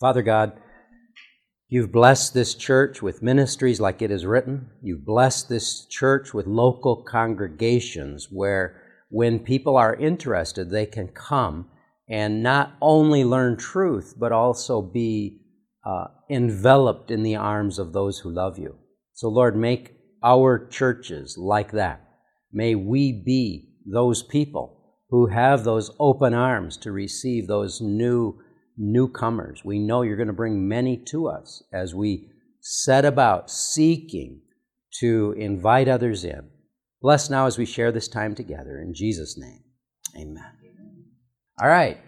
Father God, you've blessed this church with ministries like it is written. You've blessed this church with local congregations where when people are interested, they can come and not only learn truth, but also be uh, enveloped in the arms of those who love you. So, Lord, make our churches like that. May we be those people who have those open arms to receive those new newcomers. We know you're going to bring many to us as we set about seeking to invite others in. Bless now as we share this time together. In Jesus' name, amen. All right.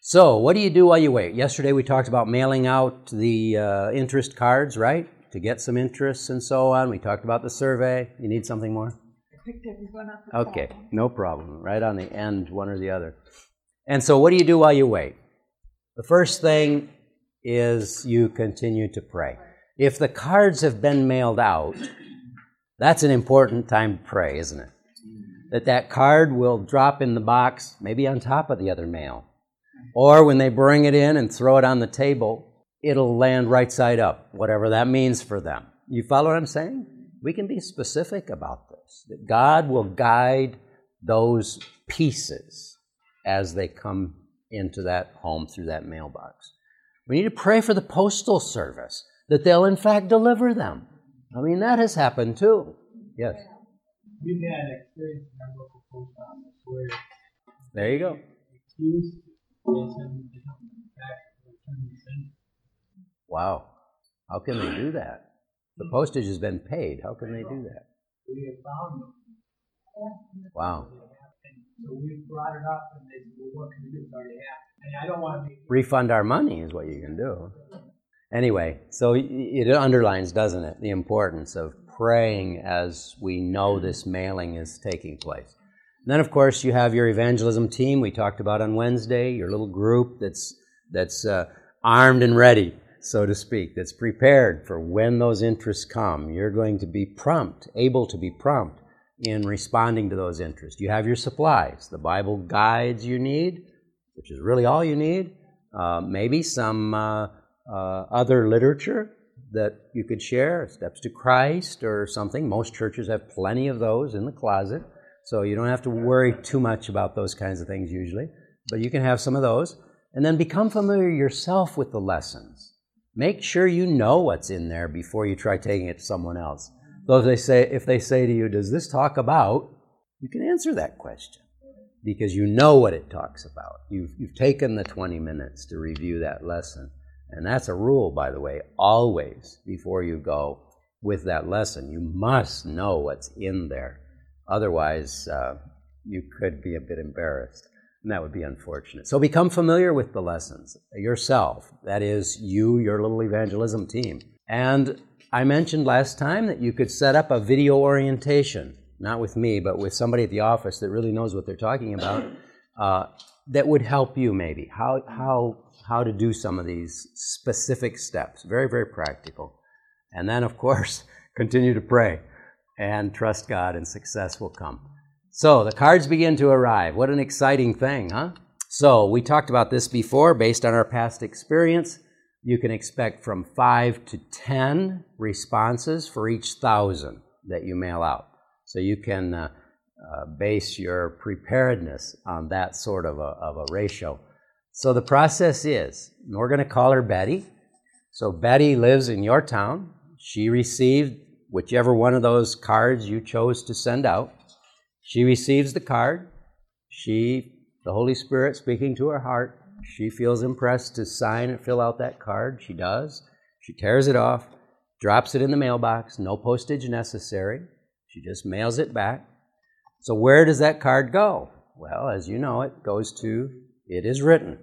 So, what do you do while you wait? Yesterday we talked about mailing out the uh, interest cards, right? To get some interest and so on. We talked about the survey. You need something more? picked everyone up. Okay, no problem. Right on the end, one or the other. And so, what do you do while you wait? The first thing is you continue to pray. If the cards have been mailed out, that's an important time to pray, isn't it? That that card will drop in the box, maybe on top of the other mail. Or when they bring it in and throw it on the table, it'll land right side up, whatever that means for them. You follow what I'm saying? We can be specific about this. That God will guide those pieces as they come into that home through that mailbox. We need to pray for the postal service that they'll in fact deliver them. I mean, that has happened too. Yes. We've had experience in our local post office where There you go. accused they send they come back to return the sender. Wow. How can they do that? The postage has been paid. How can they do that? We have found them. Wow. So we brought it up and they said, well, what can we do? It's already happened. And I don't want to Refund our money is what you can do. Anyway, so it underlines, doesn't it, the importance of praying as we know this mailing is taking place. And then, of course, you have your evangelism team we talked about on Wednesday, your little group that's, that's uh, armed and ready, so to speak, that's prepared for when those interests come. You're going to be prompt, able to be prompt in responding to those interests. You have your supplies, the Bible guides you need, which is really all you need. Uh, maybe some uh, uh, other literature that you could share, Steps to Christ or something. Most churches have plenty of those in the closet, so you don't have to worry too much about those kinds of things usually. But you can have some of those, and then become familiar yourself with the lessons. Make sure you know what's in there before you try taking it to someone else. So if they say, if they say to you, "Does this talk about?" You can answer that question because you know what it talks about. You've, you've taken the 20 minutes to review that lesson. And that's a rule, by the way, always before you go with that lesson. You must know what's in there. Otherwise, uh, you could be a bit embarrassed. And that would be unfortunate. So become familiar with the lessons yourself. That is, you, your little evangelism team. And I mentioned last time that you could set up a video orientation, not with me, but with somebody at the office that really knows what they're talking about, uh, that would help you maybe. How, how, how to do some of these specific steps. Very, very practical. And then, of course, continue to pray and trust God, and success will come. So the cards begin to arrive. What an exciting thing, huh? So we talked about this before based on our past experience. You can expect from five to 10 responses for each thousand that you mail out. So you can uh, uh, base your preparedness on that sort of a, of a ratio. So the process is we're going to call her Betty. So Betty lives in your town. She received whichever one of those cards you chose to send out. She receives the card. She, the Holy Spirit speaking to her heart, she feels impressed to sign and fill out that card. She does. She tears it off, drops it in the mailbox, no postage necessary. She just mails it back. So, where does that card go? Well, as you know, it goes to It Is Written.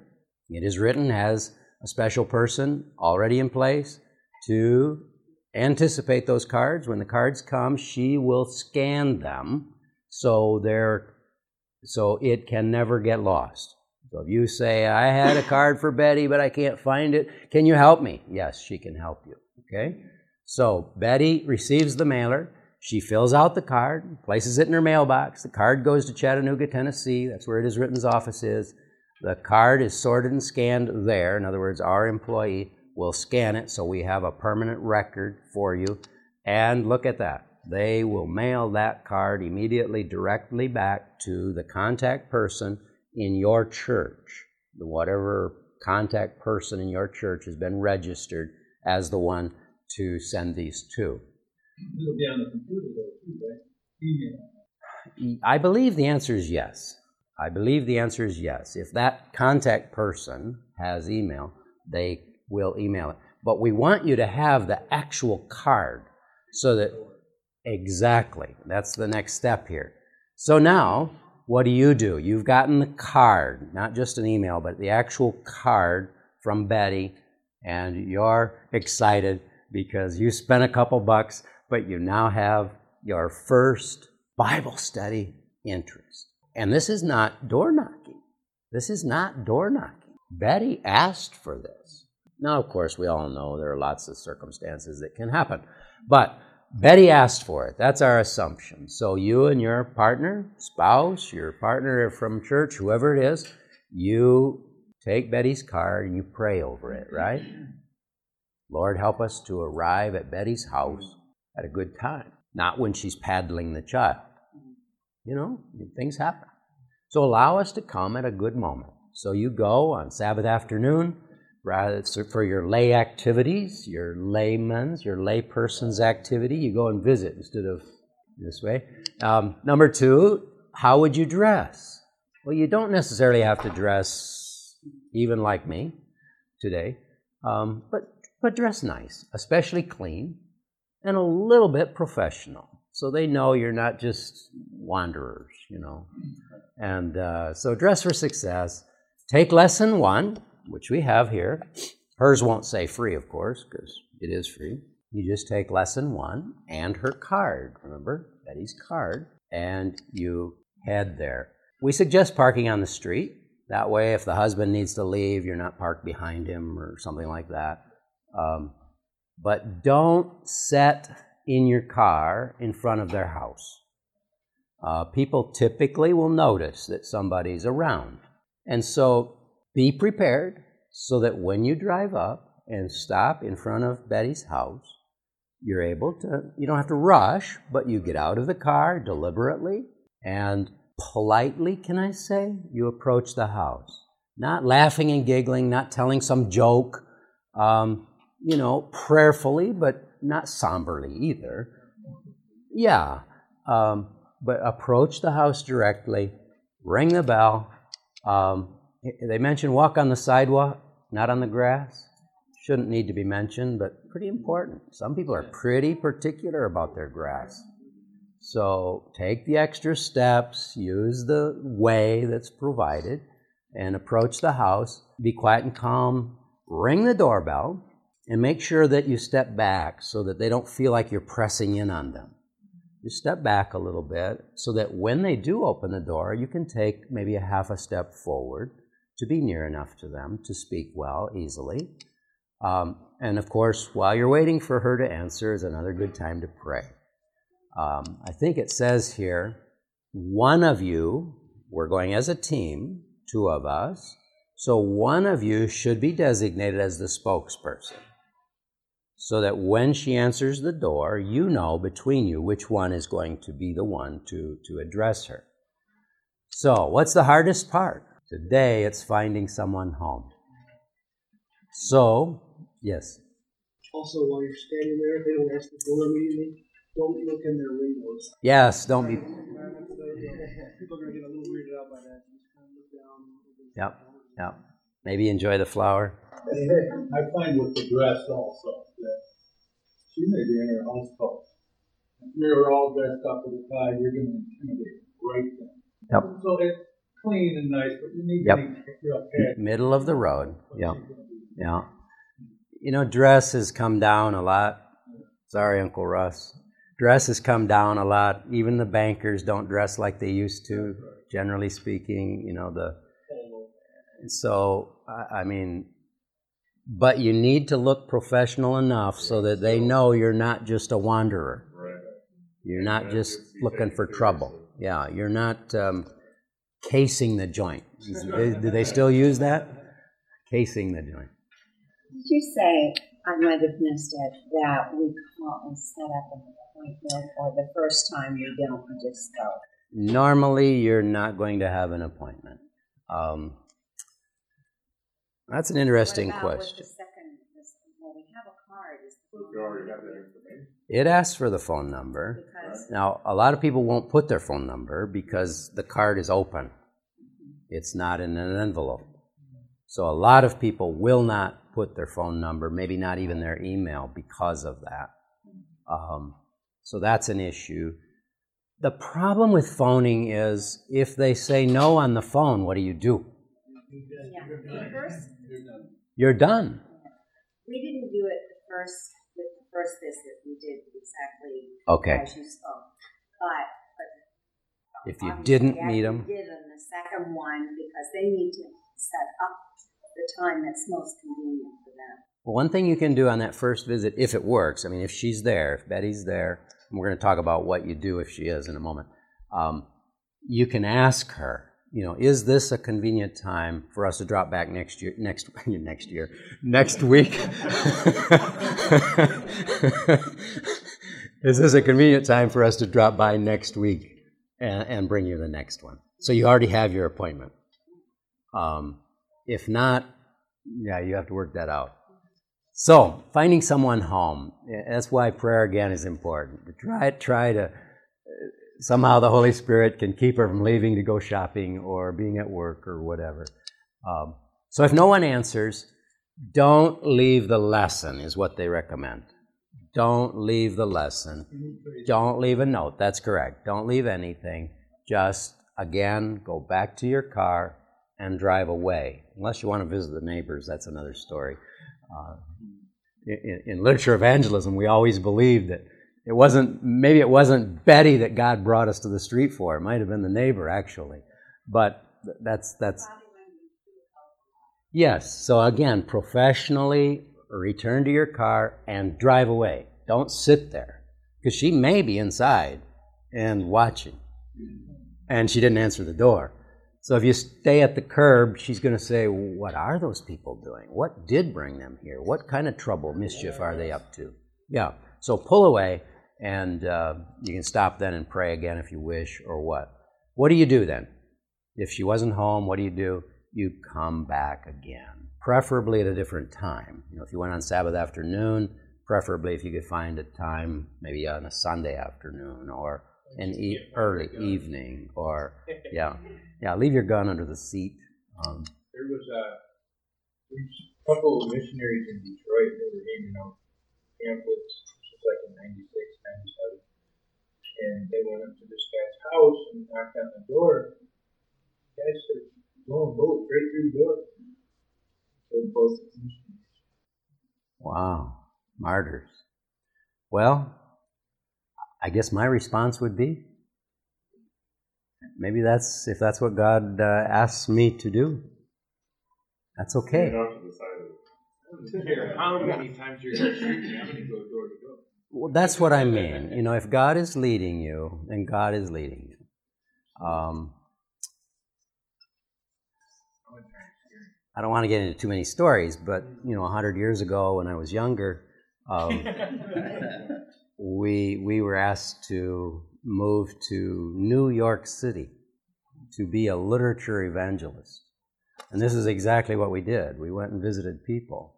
It Is Written has a special person already in place to anticipate those cards. When the cards come, she will scan them so they're so it can never get lost. So if you say, I had a card for Betty, but I can't find it, can you help me? Yes, she can help you. Okay? So Betty receives the mailer. She fills out the card, places it in her mailbox. The card goes to Chattanooga, Tennessee. That's where it is written's office is. The card is sorted and scanned there. In other words, our employee will scan it so we have a permanent record for you. And look at that. They will mail that card immediately directly back to the contact person in your church. Whatever contact person in your church has been registered as the one to send these to. It'll be on the computer though, too, right? Email. I believe the answer is yes. I believe the answer is yes. If that contact person has email, they will email it. But we want you to have the actual card so that exactly that's the next step here. So now, what do you do? You've gotten the card, not just an email, but the actual card from Betty, and you're excited because you spent a couple bucks, but you now have your first Bible study interest. And this is not door knocking. This is not door knocking. Betty asked for this. Now, of course, we all know there are lots of circumstances that can happen, but Betty asked for it. That's our assumption. So, you and your partner, spouse, your partner from church, whoever it is, you take Betty's card and you pray over it, right? Lord, help us to arrive at Betty's house at a good time, not when she's paddling the child. You know, things happen. So allow us to come at a good moment. So you go on Sabbath afternoon, rather for your lay activities, your layman's, your layperson's activity, you go and visit instead of this way. Um, number two, how would you dress? Well, you don't necessarily have to dress even like me today, um, but but dress nice, especially clean, and a little bit professional, so they know you're not just wanderers, you know. And uh, so, dress for success. Take lesson one, which we have here. Hers won't say free, of course, because it is free. You just take lesson one and her card, remember, Betty's card, and you head there. We suggest parking on the street. That way, if the husband needs to leave, you're not parked behind him or something like that. Um, but don't set in your car in front of their house. Uh, people typically will notice that somebody's around. And so be prepared so that when you drive up and stop in front of Betty's house, you're able to, you don't have to rush, but you get out of the car deliberately and politely, can I say, you approach the house. Not laughing and giggling, not telling some joke, um, you know, prayerfully, but not somberly either. Yeah, um, but approach the house directly, ring the bell. Um, they mention walk on the sidewalk, not on the grass. Shouldn't need to be mentioned, but pretty important. Some people are pretty particular about their grass. So take the extra steps, use the way that's provided, and approach the house. Be quiet and calm. Ring the doorbell and make sure that you step back so that they don't feel like you're pressing in on them. You step back a little bit so that when they do open the door, you can take maybe a half a step forward to be near enough to them to speak well easily. Um, and of course, while you're waiting for her to answer, is another good time to pray. Um, I think it says here, one of you, we're going as a team, two of us, so one of you should be designated as the spokesperson so that when she answers the door, you know between you which one is going to be the one to, to address her. So, what's the hardest part? Today, it's finding someone home. So, yes. Also, while you're standing there, they don't ask the door immediately. Don't look in their windows. Yes, don't be. People are going to get a little weirded out by that. Just kind of look down. Yep, yep. Maybe enjoy the flower. I find with the dress also that she may be in her house coat. If you're all dressed up with a tie, you're going to intimidate right then. Yep. So it's clean and nice, but you need Yep. to make okay. Middle of the road. Yeah, yeah. You know, dress has come down a lot. Sorry, Uncle Russ. Dress has come down a lot. Even the bankers don't dress like they used to, generally speaking. You know, the. So, I I mean, but you need to look professional enough so that they know you're not just a wanderer. You're not just looking for trouble. Yeah, you're not um, casing the joint, Do they still use that? Casing the joint. Did you say, I might have missed it, that we call and set up an appointment, or the first time you don't we just go? Normally, you're not going to have an appointment. Um, that's an interesting What about with question. the second, this- well, we have a card, is You already have that information. It asks for the phone number. because, Now, a lot of people won't put their phone number because the card is open. It's not in an envelope. So a lot of people will not put their phone number, maybe not even their email, because of that. Um, so that's an issue. The problem with phoning is if they say no on the phone, what do you do? yeah, the first, You're done. we didn't do it the first, first visit, we did exactly Okay. as you spoke. But, but. If you didn't meet them, Did on the second one, because they need to set up the time that's most convenient for them. Well, one thing you can do on that first visit, if it works, I mean, if she's there, if Betty's there, and we're going to talk about what you do if she is in a moment, um, you can ask her, you know, is this a convenient time for us to drop back next year, next, next year, next week? is this a convenient time for us to drop by next week and, and bring you the next one? So you already have your appointment. Um, if not, yeah, you have to work that out. So, finding someone home. That's why prayer again is important. Try, try to, somehow the Holy Spirit can keep her from leaving to go shopping or being at work or whatever. Um, so, if no one answers, don't leave the lesson, is what they recommend. Don't leave the lesson. Don't leave a note. That's correct. Don't leave anything. Just, again, go back to your car and drive away. Unless you want to visit the neighbors, that's another story. Uh, in, in literature evangelism, we always believed that it wasn't, maybe it wasn't Betty that God brought us to the street for. It might have been the neighbor, actually. But that's, that's, yes. So again, professionally, return to your car and drive away. Don't sit there. Because she may be inside and watching. And she didn't answer the door. So if you stay at the curb, she's going to say, What are those people doing? What did bring them here? What kind of trouble, mischief are they up to? Yeah. So pull away, and uh, you can stop then and pray again if you wish, or what. What do you do then? If she wasn't home, what do you do? You come back again, preferably at a different time. You know, if you went on Sabbath afternoon, preferably if you could find a time, maybe on a Sunday afternoon or an e- early evening, or yeah. Yeah, leave your gun under the seat. Um, There was a, couple of missionaries in Detroit that were handing out pamphlets, this was like in ninety-six, ninety-seven. And they went up to this guy's house and knocked on the door. The guy said, blowing bullets right through the door. So both missionaries. wow, martyrs. Well, I guess my response would be maybe that's if that's what God uh, asks me to do. That's okay. Get off to the side of it. I don't care how many times you're gonna shoot me, I'm gonna go door to door. Well, that's what I mean. You know, if God is leading you, then God is leading you. Um, I don't want to get into too many stories, but you know, a hundred years ago when I was younger, um, we we were asked to move to New York City to be a literature evangelist, and this is exactly what we did. We went and visited people,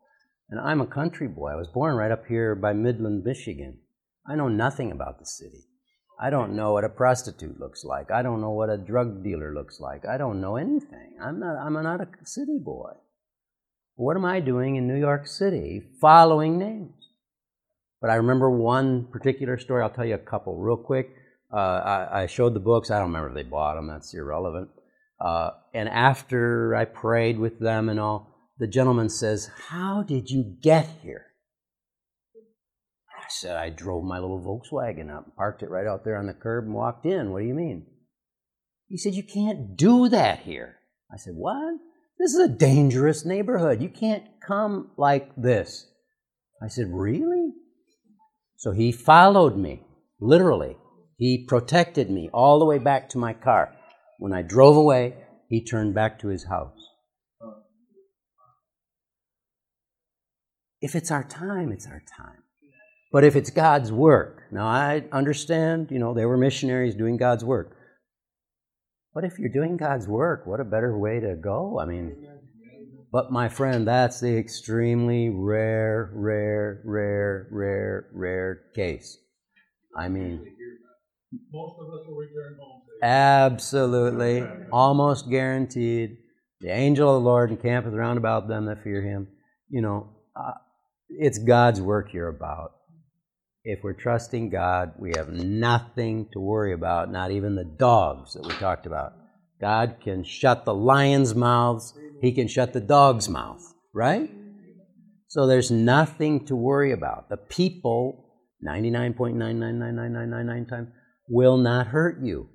and I'm a country boy. I was born right up here by Midland, Michigan. I know nothing about the city. I don't know what a prostitute looks like. I don't know what a drug dealer looks like. I don't know anything. I'm not, I'm not a city boy. What am I doing in New York City following names? But I remember one particular story. I'll tell you a couple real quick. Uh, I, I showed the books. I don't remember if they bought them. That's irrelevant. Uh, and after I prayed with them and all, the gentleman says, How did you get here? I said, I drove my little Volkswagen up, parked it right out there on the curb, and walked in. What do you mean? He said, You can't do that here. I said, What? This is a dangerous neighborhood. You can't come like this. I said, Really? So he followed me, literally. He protected me all the way back to my car. When I drove away, he turned back to his house. If it's our time, it's our time. But if it's God's work, now I understand, you know, they were missionaries doing God's work. But if you're doing God's work, what a better way to go? I mean, but my friend, that's the extremely rare, rare, rare, rare, rare case. I mean, Most of us will return home. absolutely, almost guaranteed. The angel of the Lord encampeth round about them that fear him. You know, uh, it's God's work you're about. If we're trusting God, we have nothing to worry about, not even the dogs that we talked about. God can shut the lion's mouths, He can shut the dog's mouth, right? So there's nothing to worry about. The people, 99.9999999 times, will not hurt you.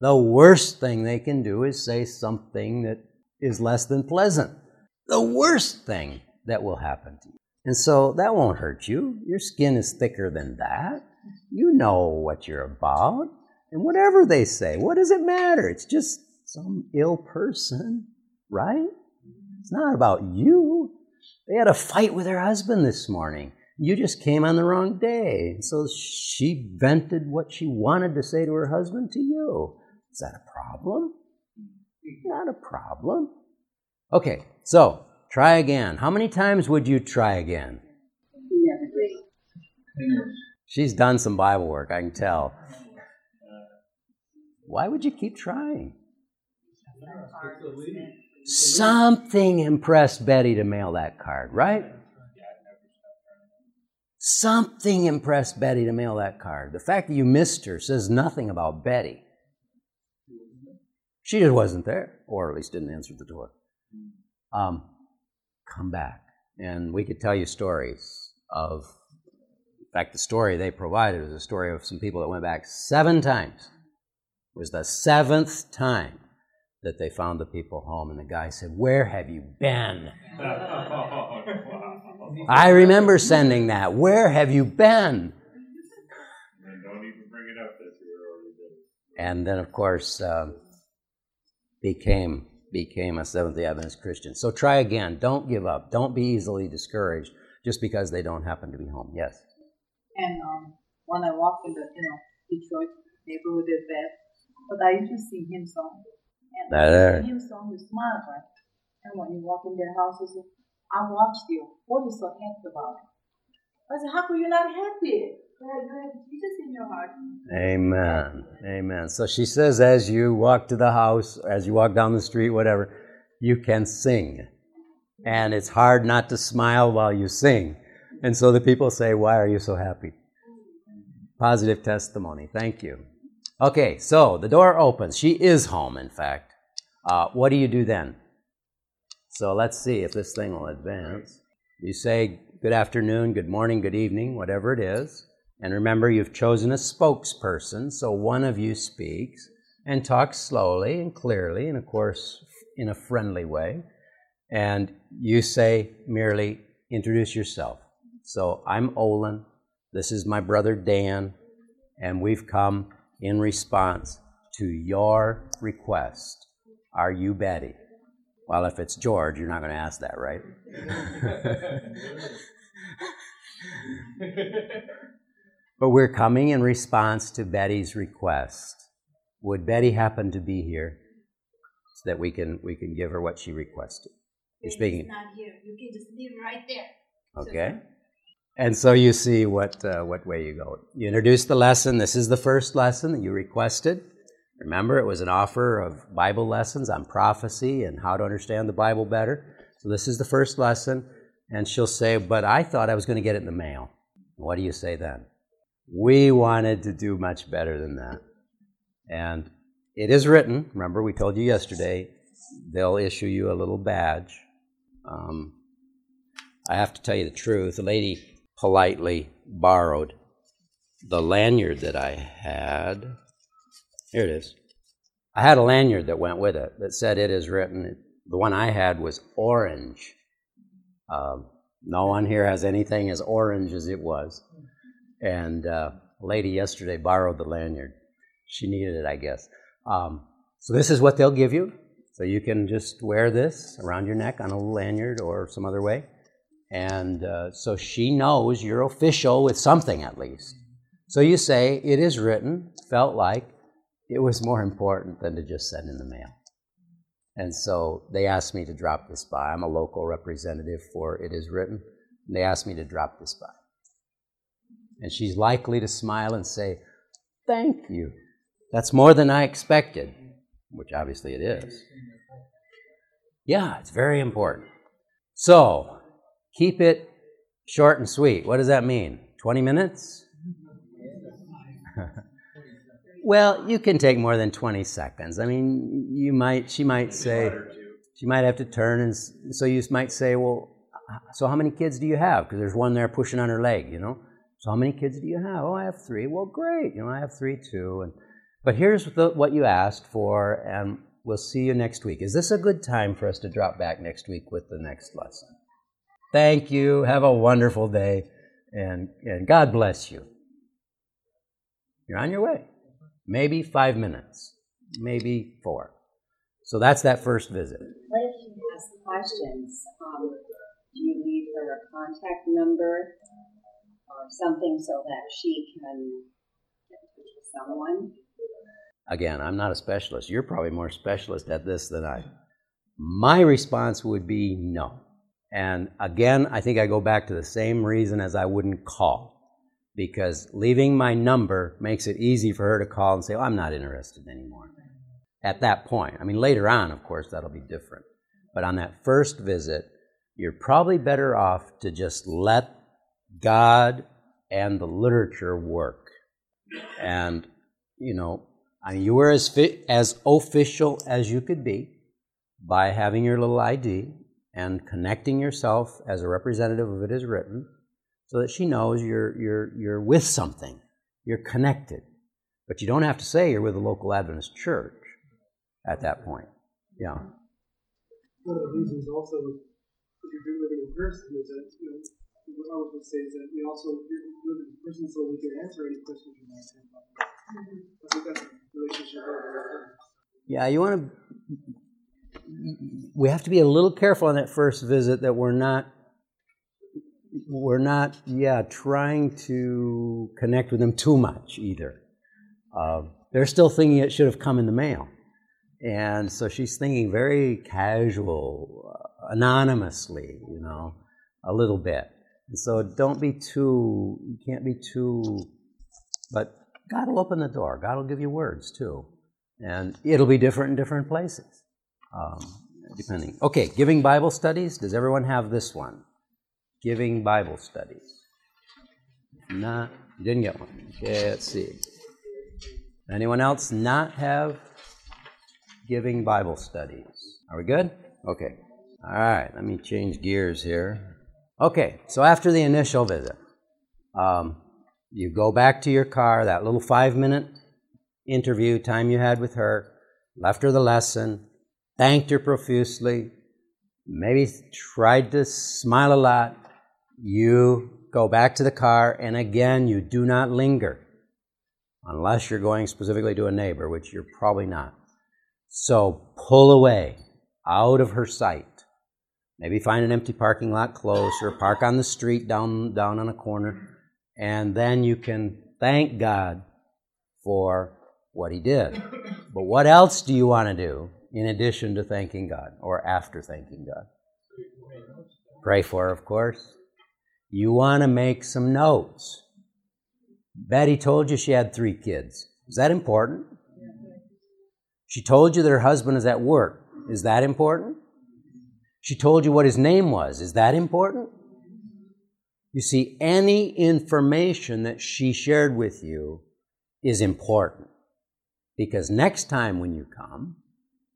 The worst thing they can do is say something that is less than pleasant. The worst thing that will happen to you. And so that won't hurt you. Your skin is thicker than that. You know what you're about. And whatever they say, what does it matter? It's just some ill person, right? It's not about you. They had a fight with her husband this morning. You just came on the wrong day. So she vented what she wanted to say to her husband to you. Is that a problem? Not a problem. Okay, so try again. How many times would you try again? She's done some Bible work, I can tell. Why would you keep trying? Something impressed Betty to mail that card, right? Something impressed Betty to mail that card. The fact that you missed her says nothing about Betty. She just wasn't there, or at least didn't answer the door. Um, come back. And we could tell you stories of, in fact, the story they provided was a story of some people that went back seven times. It was the seventh time that they found the people home, and the guy said, Where have you been? I remember sending that. Where have you been? And don't even bring it up that you were already dead. And then, of course, um, became became a Seventh Day Adventist Christian. So try again. Don't give up. Don't be easily discouraged just because they don't happen to be home. Yes. And um, when I walk in the you know Detroit neighborhood is bad, but I used to sing hymn song. And There, there. the hymn song, you smile, right? And when you walk in their house, you say, "I watched you. What are you so happy about?" I said, "How come you're not happy? You have you have Jesus in your heart." Amen. Amen. So she says, as you walk to the house, as you walk down the street, whatever, you can sing. And it's hard not to smile while you sing. And so the people say, Why are you so happy? Positive testimony. Thank you. Okay, so the door opens. She is home, in fact. Uh, what do you do then? So let's see if this thing will advance. You say good afternoon, good morning, good evening, whatever it is. And remember, you've chosen a spokesperson, so one of you speaks and talks slowly and clearly, and of course, in a friendly way. And you say merely, introduce yourself. So I'm Olan, this is my brother Dan, and we've come in response to your request. Are you Betty? Well, if it's George, you're not going to ask that, right? but we're coming in response to Betty's request. Would Betty happen to be here so that we can we can give her what she requested? You're speaking. not here. You can just leave right there. Okay. And so you see what uh, what way you go. You introduce the lesson. This is the first lesson that you requested. Remember, it was an offer of Bible lessons on prophecy and how to understand the Bible better. So this is the first lesson. And she'll say, But I thought I was going to get it in the mail. What do you say then? We wanted to do much better than that. And it is written, remember, we told you yesterday, they'll issue you a little badge. Um, I have to tell you the truth. The lady politely borrowed the lanyard that I had. Here it is. I had a lanyard that went with it that said it is written. The one I had was orange. Um, no one here has anything as orange as it was. And uh, a lady yesterday borrowed the lanyard. She needed it, I guess. Um, so this is what they'll give you. So you can just wear this around your neck on a lanyard or some other way. And uh, so she knows you're official with something at least. So you say, It is written, felt like it was more important than to just send in the mail. And so they asked me to drop this by. I'm a local representative for It Is Written. And they asked me to drop this by. And she's likely to smile and say, Thank you. That's more than I expected, which obviously it is. Yeah, it's very important. So, keep it short and sweet. What does that mean? 20 minutes? well, you can take more than 20 seconds. I mean, you might, she might say, she might have to turn, and so you might say, well, so how many kids do you have? Because there's one there pushing on her leg, you know? So how many kids do you have? Oh, I have three. Well, great. You know, I have three too. And but here's the, what you asked for, and we'll see you next week. Is this a good time for us to drop back next week with the next lesson? Thank you. Have a wonderful day, and, and God bless you. You're on your way. Maybe five minutes, maybe four. So that's that first visit. What if she has questions? Um, do you leave her a contact number or something so that she can get with someone? Again, I'm not a specialist. You're probably more specialist at this than I. My response would be no. And again, I think I go back to the same reason as I wouldn't call. Because leaving my number makes it easy for her to call and say, I'm not interested anymore. At that point. I mean, later on, of course, that'll be different. But on that first visit, you're probably better off to just let God and the literature work. And, you know, I mean, you were as, fit, as official as you could be by having your little ID and connecting yourself as a representative of it is written so that she knows you're, you're, you're with something. You're connected. But you don't have to say you're with a local Adventist church at that point. Yeah. One of the reasons also, if you're living in person, is that, you know, what I was going to say is that we also live in person so we can answer any questions you might have. I think that's a relationship. Yeah, you want to. We have to be a little careful on that first visit that we're not. We're not, yeah, trying to connect with them too much either. Uh, they're still thinking it should have come in the mail. And so she's thinking very casual, uh, anonymously, you know, a little bit. And so don't be too, you can't be too, but God will open the door. God will give you words too. And it'll be different in different places, um, depending. Okay, giving Bible studies. Does everyone have this one? Giving Bible studies. Not, you didn't get one. Okay, let's see. Anyone else not have giving Bible studies? Are we good? Okay. All right, let me change gears here. Okay, so after the initial visit, um, you go back to your car, that little five minute interview time you had with her, left her the lesson, thanked her profusely, maybe tried to smile a lot. You go back to the car, and again, you do not linger unless you're going specifically to a neighbor, which you're probably not. So pull away out of her sight. Maybe find an empty parking lot close or park on the street down, down on a corner and then you can thank God for what He did. But what else do you want to do in addition to thanking God or after thanking God? Pray for, of course. You want to make some notes. Betty told you she had three kids. Is that important? She told you that her husband is at work. Is that important? She told you what his name was. Is that important? You see, any information that she shared with you is important. Because next time when you come,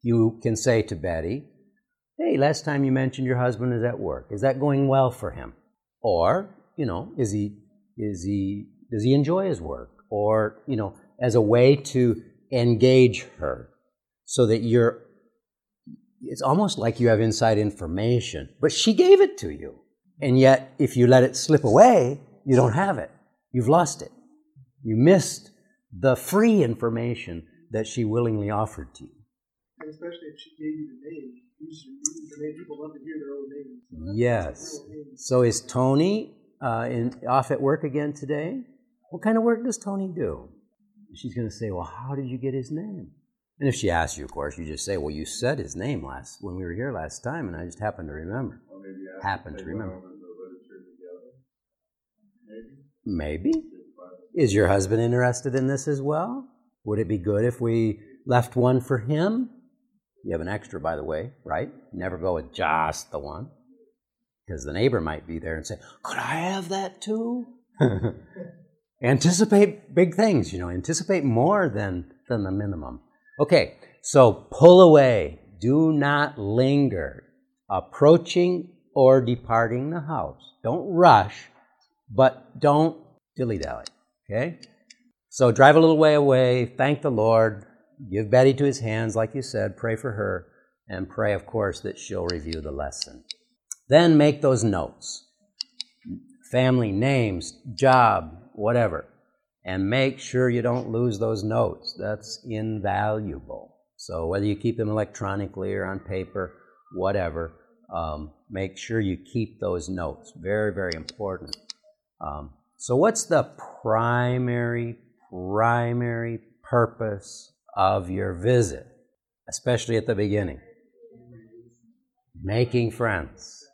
you can say to Betty, Hey, last time you mentioned your husband is at work. Is that going well for him? Or, you know, is he, is he, does he enjoy his work? Or, you know, as a way to engage her so that you're, it's almost like you have inside information, but she gave it to you. And yet, if you let it slip away, you don't have it. You've lost it. You missed the free information that she willingly offered to you. And especially if she gave you the name, use your, use your name. People love to hear their own names. So Yes. So is Tony uh, in, off at work again today? What kind of work does Tony do? She's going to say, Well, how did you get his name? And if she asks you, of course, you just say, Well, you said his name last when we were here last time, and I just happened to remember. Or maybe after Happen to remember. over the literature together. Maybe. Maybe. Is your husband interested in this as well? Would it be good if we left one for him? You have an extra, by the way, right? Never go with just the one. Because the neighbor might be there and say, Could I have that too? anticipate big things, you know, anticipate more than, than the minimum. Okay, so pull away. Do not linger. Approaching or departing the house. Don't rush, but don't dilly dally. Okay? So drive a little way away, thank the Lord, give Betty to his hands, like you said, pray for her, and pray, of course, that she'll review the lesson. Then make those notes family names, job, whatever. And make sure you don't lose those notes. That's invaluable. So, whether you keep them electronically or on paper, whatever, um, make sure you keep those notes. Very, very important. Um, so, what's the primary, primary purpose of your visit, especially at the beginning? Making friends,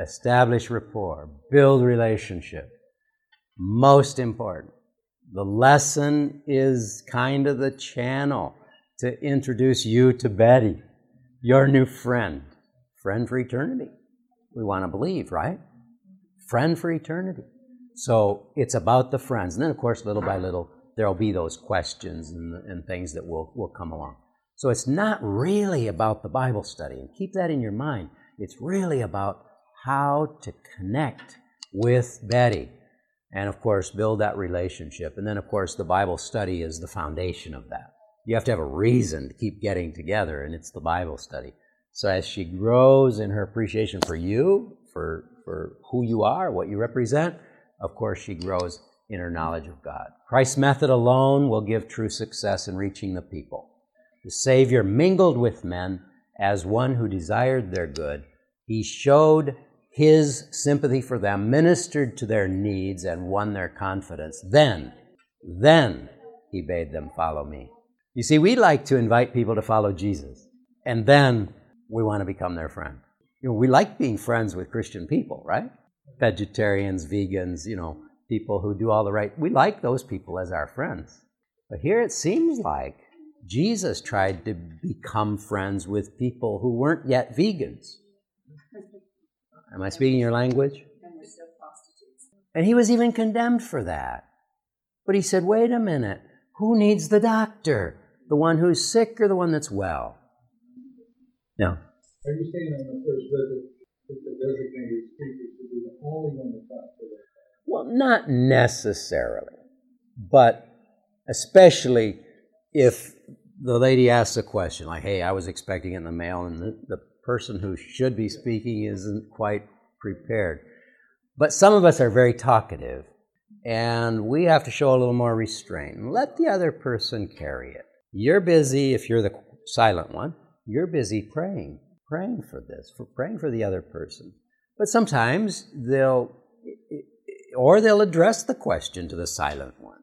establish rapport, build relationship. Most important. The lesson is kind of the channel to introduce you to Betty, your new friend. Friend for eternity. We want to believe, right? Friend for eternity. So it's about the friends. And then, of course, little by little, there'll be those questions and, and things that will, will come along. So it's not really about the Bible study. And keep that in your mind. It's really about how to connect with Betty. And of course, build that relationship. And then, of course, the Bible study is the foundation of that. You have to have a reason to keep getting together, and it's the Bible study. So as she grows in her appreciation for you, for, for who you are, what you represent, of course, she grows in her knowledge of God. Christ's method alone will give true success in reaching the people. The Savior mingled with men as one who desired their good. He showed his sympathy for them, ministered to their needs, and won their confidence. Then, then he bade them follow me. You see, we like to invite people to follow Jesus, and then we want to become their friend. You know, we like being friends with Christian people, right? Vegetarians, vegans, you know, people who do all the right. We like those people as our friends. But here it seems like Jesus tried to become friends with people who weren't yet vegans. Am I speaking your language? And we're still prostitutes. And he was even condemned for that. But he said, wait a minute, who needs the doctor? The one who's sick or the one that's well? No. Are you saying on the first visit that the designated speaker should be the only one to talk to them? Well, not necessarily, but especially if the lady asks a question like, hey, I was expecting it in the mail, and the, the person who should be speaking isn't quite prepared. But some of us are very talkative, and we have to show a little more restraint. And let the other person carry it. You're busy, if you're the silent one, you're busy praying, praying for this, for praying for the other person. But sometimes they'll, or they'll address the question to the silent one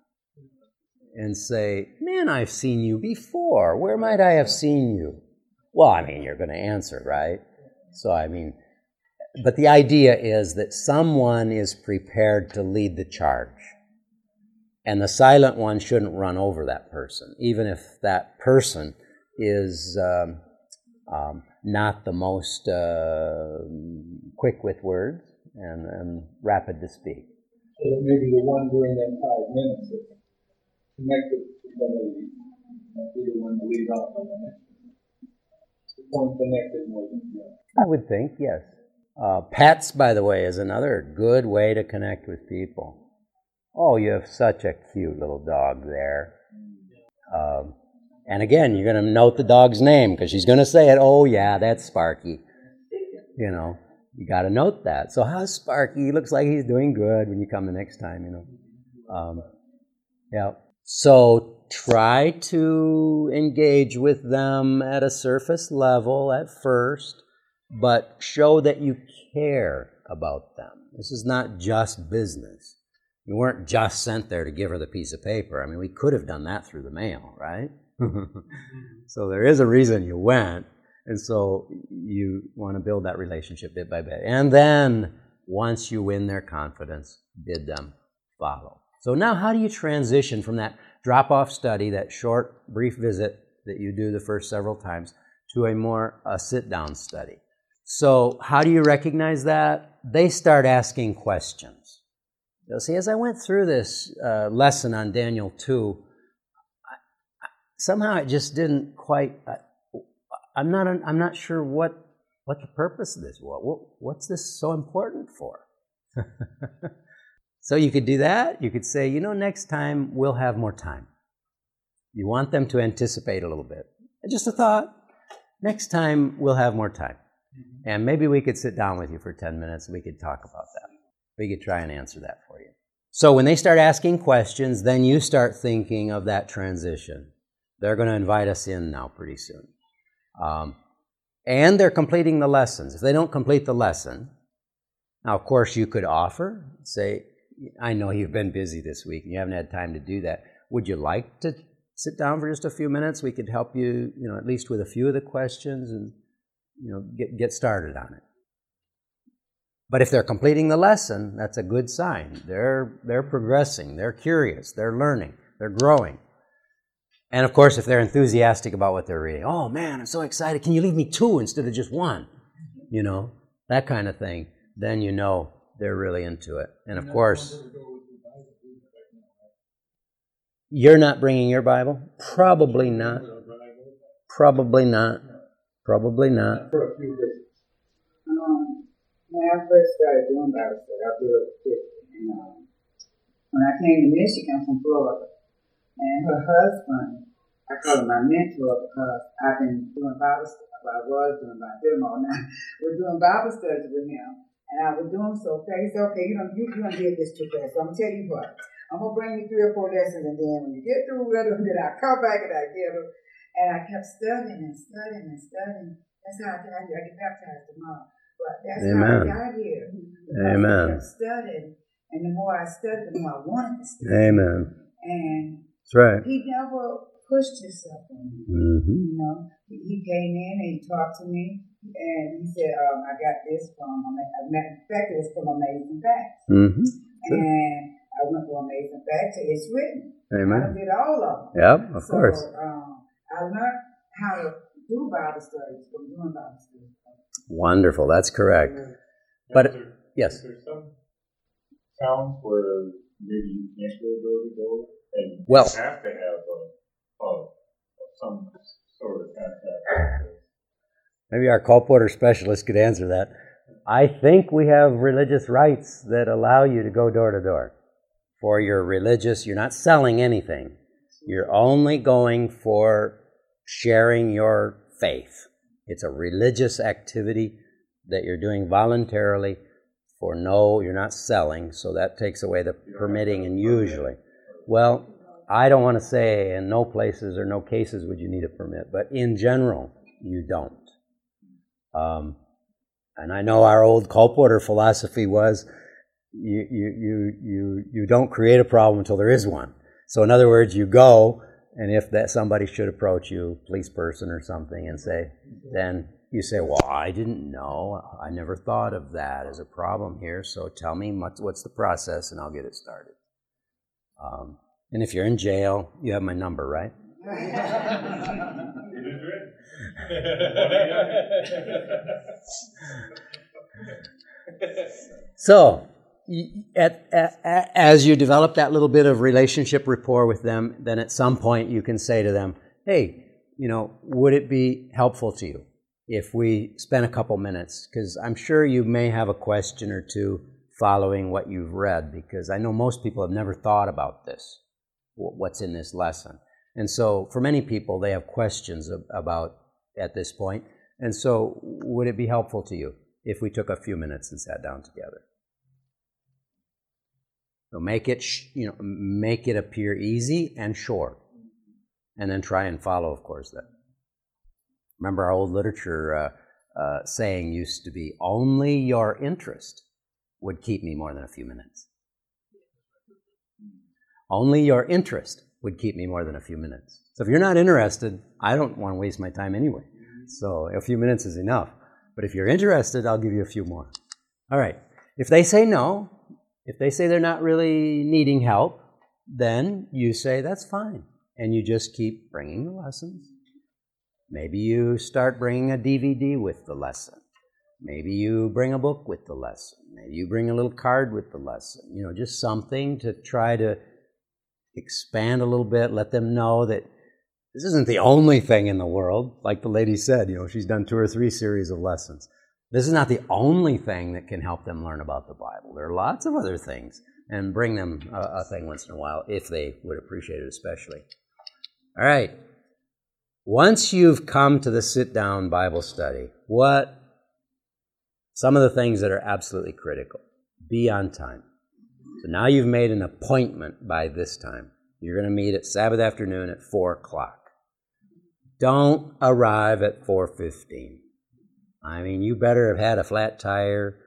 and say, Man, I've seen you before. Where might I have seen you? Well, I mean, you're going to answer, right? So, I mean, but the idea is that someone is prepared to lead the charge. And the silent one shouldn't run over that person, even if that person is um, um, not the most uh, quick with words and, and rapid to speak. So that maybe the one during that five minutes that connected to might be the one to lead off on the next connected more than the other. I would think, yes. Uh, pets, by the way, is another good way to connect with people. Oh, you have such a cute little dog there. Um, and again, you're going to note the dog's name because she's going to say it. Oh, yeah, that's Sparky. You know, you got to note that. So, how's Sparky? He looks like he's doing good when you come the next time, you know. Um, yeah. So, try to engage with them at a surface level at first, but show that you care about them. This is not just business. You weren't just sent there to give her the piece of paper. I mean, we could have done that through the mail, right? so there is a reason you went, and so you want to build that relationship bit by bit. And then once you win their confidence, bid them follow. So now, how do you transition from that drop off study, that short, brief visit that you do the first several times, to a more a sit down study? So, how do you recognize that? They start asking questions. You'll see, as I went through this uh, lesson on Daniel 2, I, somehow it just didn't quite. I, I'm not. I'm not sure what what the purpose of this was. What, what's this so important for? so you could do that. You could say, you know, next time we'll have more time. You want them to anticipate a little bit. Just a thought. Next time we'll have more time. And maybe we could sit down with you for 10 minutes and we could talk about that. We could try and answer that for you. So when they start asking questions, then you start thinking of that transition. They're going to invite us in now pretty soon. Um, and they're completing the lessons. If they don't complete the lesson, now of course you could offer, say, I know you've been busy this week and you haven't had time to do that. Would you like to sit down for just a few minutes? We could help you, you know, at least with a few of the questions and you know, get, get started on it. But if they're completing the lesson, that's a good sign. They're, they're progressing, they're curious, they're learning, they're growing. And of course, if they're enthusiastic about what they're reading, oh man, I'm so excited. Can you leave me two instead of just one? You know, that kind of thing. Then you know they're really into it. And of course, you're not bringing your Bible? Probably not. Probably not. Probably not. For a few reasons. Um, when I first started doing Bible study, I was. And um, when I came to Michigan from Florida, and her husband, I call him my mentor because I've been doing Bible study. Well, I was doing Bible demo now. We're doing Bible studies with him. And I was doing so fast. He said, okay, you don't, you, you don't get this too fast. So I'm to tell you what. I'm to bring you three or four lessons, and then when you get through with them, then I come back and I get them. And I kept studying and studying and studying. That's how I got here. I get baptized tomorrow. But that's Amen. how I got here. Amen. I kept studying. And the more I studied, the more I wanted to study. Amen. And That's right. he never pushed himself on me. Mm-hmm. You know, he, he came in and he talked to me. And he said, um, I got this from, a matter of fact, it was from Amazing Facts. Mm-hmm. And I went to Amazing Facts. It's written. Amen. I Amen. did all of them. Yep, of so, course. Um, I learned how to do Bible studies from doing Bible studies. Wonderful. That's correct. But Is there- yes. Is there some towns where maybe you can't go door to door and Well- you have to have a, a, some sort of contact? Maybe our colporteur specialist could answer that. I think we have religious rights that allow you to go door to door. For your religious, you're not selling anything. You're only going for sharing your faith. It's a religious activity that you're doing voluntarily for no, you're not selling, so that takes away the permitting and usually. Well, I don't want to say in no places or no cases would you need a permit, but in general, you don't. Um, and I know our old colporteur philosophy was you, you, you, you, you don't create a problem until there is one. So, in other words, you go, and if that somebody should approach you, police person or something, and say, then you say, Well, I didn't know. I never thought of that as a problem here. So, tell me what's, what's the process, and I'll get it started. Um, and if you're in jail, you have my number, right? So, at, at, at- as you develop that little bit of relationship rapport with them, then at some point you can say to them, hey, you know, would it be helpful to you if we spent a couple minutes? Because I'm sure you may have a question or two following what you've read, because I know most people have never thought about this, what's in this lesson. And so, for many people, they have questions about at this point. And so, would it be helpful to you if we took a few minutes and sat down together? So make it, you know, make it appear easy and short. and then try and follow, of course, that. Remember, our old literature uh, uh, saying used to be only your interest would keep me more than a few minutes. Only your interest would keep me more than a few minutes. So if you're not interested, I don't want to waste my time anyway. So a few minutes is enough. But if you're interested, I'll give you a few more. All right. If they say no, if they say they're not really needing help, then you say that's fine. And you just keep bringing the lessons. Maybe you start bringing a DVD with the lesson. Maybe you bring a book with the lesson. Maybe you bring a little card with the lesson. You know, just something to try to expand a little bit, let them know that this isn't the only thing in the world. Like the lady said, you know, she's done two or three series of lessons. This is not the only thing that can help them learn about the Bible. There are lots of other things, and bring them a, a thing once in a while if they would appreciate it, especially. All right. Once you've come to the sit down Bible study, what some of the things that are absolutely critical be on time. So now you've made an appointment by this time. You're going to meet at Sabbath afternoon at 4 o'clock. Don't arrive at 4.15. I mean, you better have had a flat tire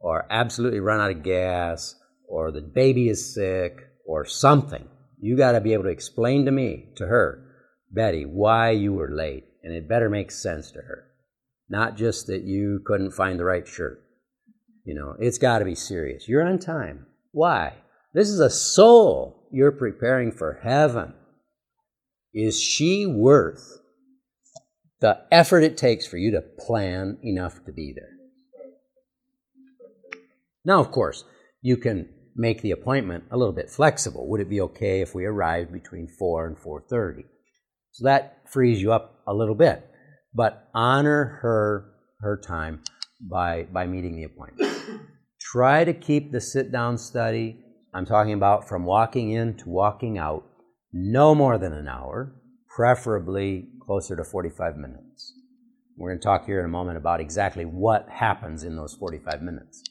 or absolutely run out of gas or the baby is sick or something. You got to be able to explain to me, to her, Betty, why you were late. And it better make sense to her. Not just that you couldn't find the right shirt. You know, it's got to be serious. You're on time. Why? This is a soul you're preparing for heaven. Is she worth the effort it takes for you to plan enough to be there? Now, of course, you can make the appointment a little bit flexible. Would it be okay if we arrived between 4 and 4:30? So that frees you up a little bit. But honor her her time by by meeting the appointment. Try to keep the sit down study, I'm talking about from walking in to walking out, no more than an hour, preferably closer to 45 minutes. We're going to talk here in a moment about exactly what happens in those 45 minutes.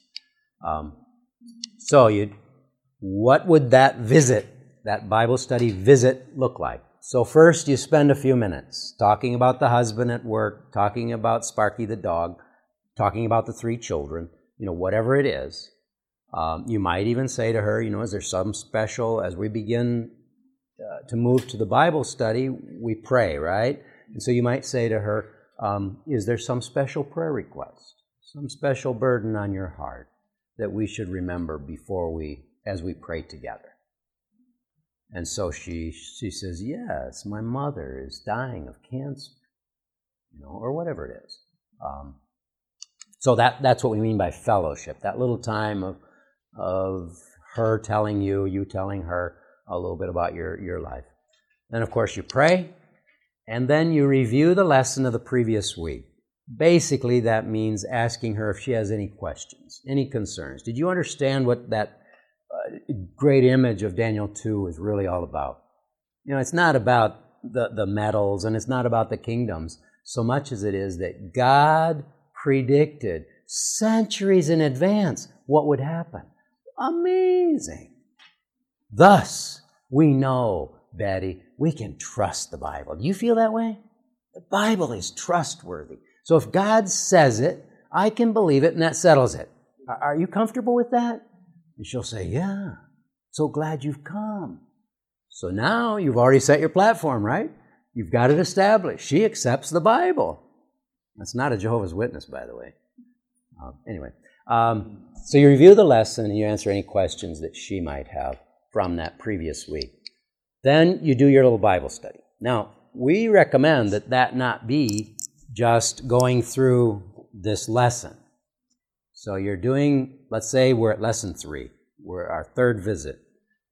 Um, so, you, what would that visit, that Bible study visit, look like? So, first, you spend a few minutes talking about the husband at work, talking about Sparky the dog, talking about the three children, you know, whatever it is. Um, you might even say to her, you know, is there some special, as we begin uh, to move to the Bible study, we pray, right? And so you might say to her, um, is there some special prayer request, some special burden on your heart that we should remember before we, as we pray together? And so she, she says, yes, my mother is dying of cancer, you know, or whatever it is. Um, so that, that's what we mean by fellowship, that little time of, of her telling you, you telling her a little bit about your, your life. Then, of course, you pray, and then you review the lesson of the previous week. Basically, that means asking her if she has any questions, any concerns. Did you understand what that uh, great image of Daniel 2 is really all about? You know, it's not about the, the metals and it's not about the kingdoms so much as it is that God predicted centuries in advance what would happen. Amazing. Thus, we know, Betty, we can trust the Bible. Do you feel that way? The Bible is trustworthy. So if God says it, I can believe it, and that settles it. Are you comfortable with that? And she'll say, Yeah, so glad you've come. So now you've already set your platform, right? You've got it established. She accepts the Bible. That's not a Jehovah's Witness, by the way. Uh, anyway, um, so you review the lesson and you answer any questions that she might have from that previous week. Then you do your little Bible study. Now, we recommend that that not be just going through this lesson. So you're doing, let's say we're at lesson three, we're our third visit,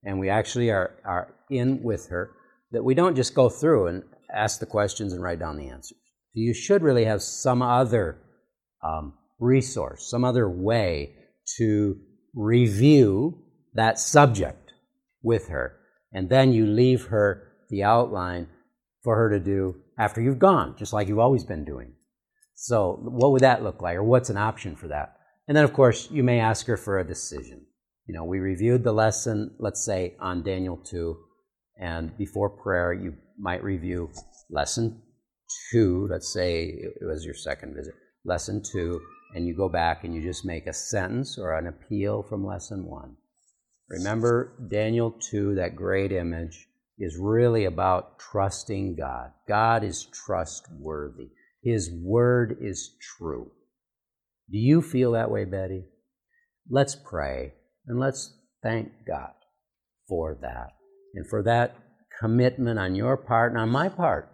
and we actually are, are in with her, that we don't just go through and ask the questions and write down the answers. You should really have some other um, resource, some other way to review that subject with her. And then you leave her the outline for her to do after you've gone, just like you've always been doing. So, what would that look like, or what's an option for that? And then, of course, you may ask her for a decision. You know, we reviewed the lesson, let's say, on Daniel 2, And before prayer, you might review lesson two. Let's say it was your second visit. Lesson two, and you go back and you just make a sentence or an appeal from lesson one. Remember Daniel 2, that great image, is really about trusting God. God is trustworthy, His word is true. Do you feel that way, Betty? Let's pray and let's thank God for that and for that commitment on your part and on my part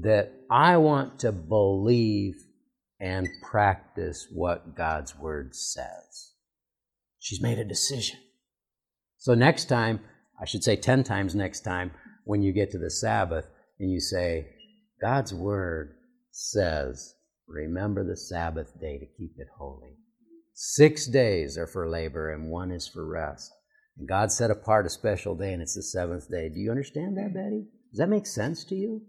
that I want to believe and practice what God's Word says. She's made a decision. So, next time, I should say 10 times next time, when you get to the Sabbath and you say, God's Word says, remember the Sabbath day to keep it holy. Six days are for labor and one is for rest. And God set apart a special day and it's the seventh day. Do you understand that, Betty? Does that make sense to you?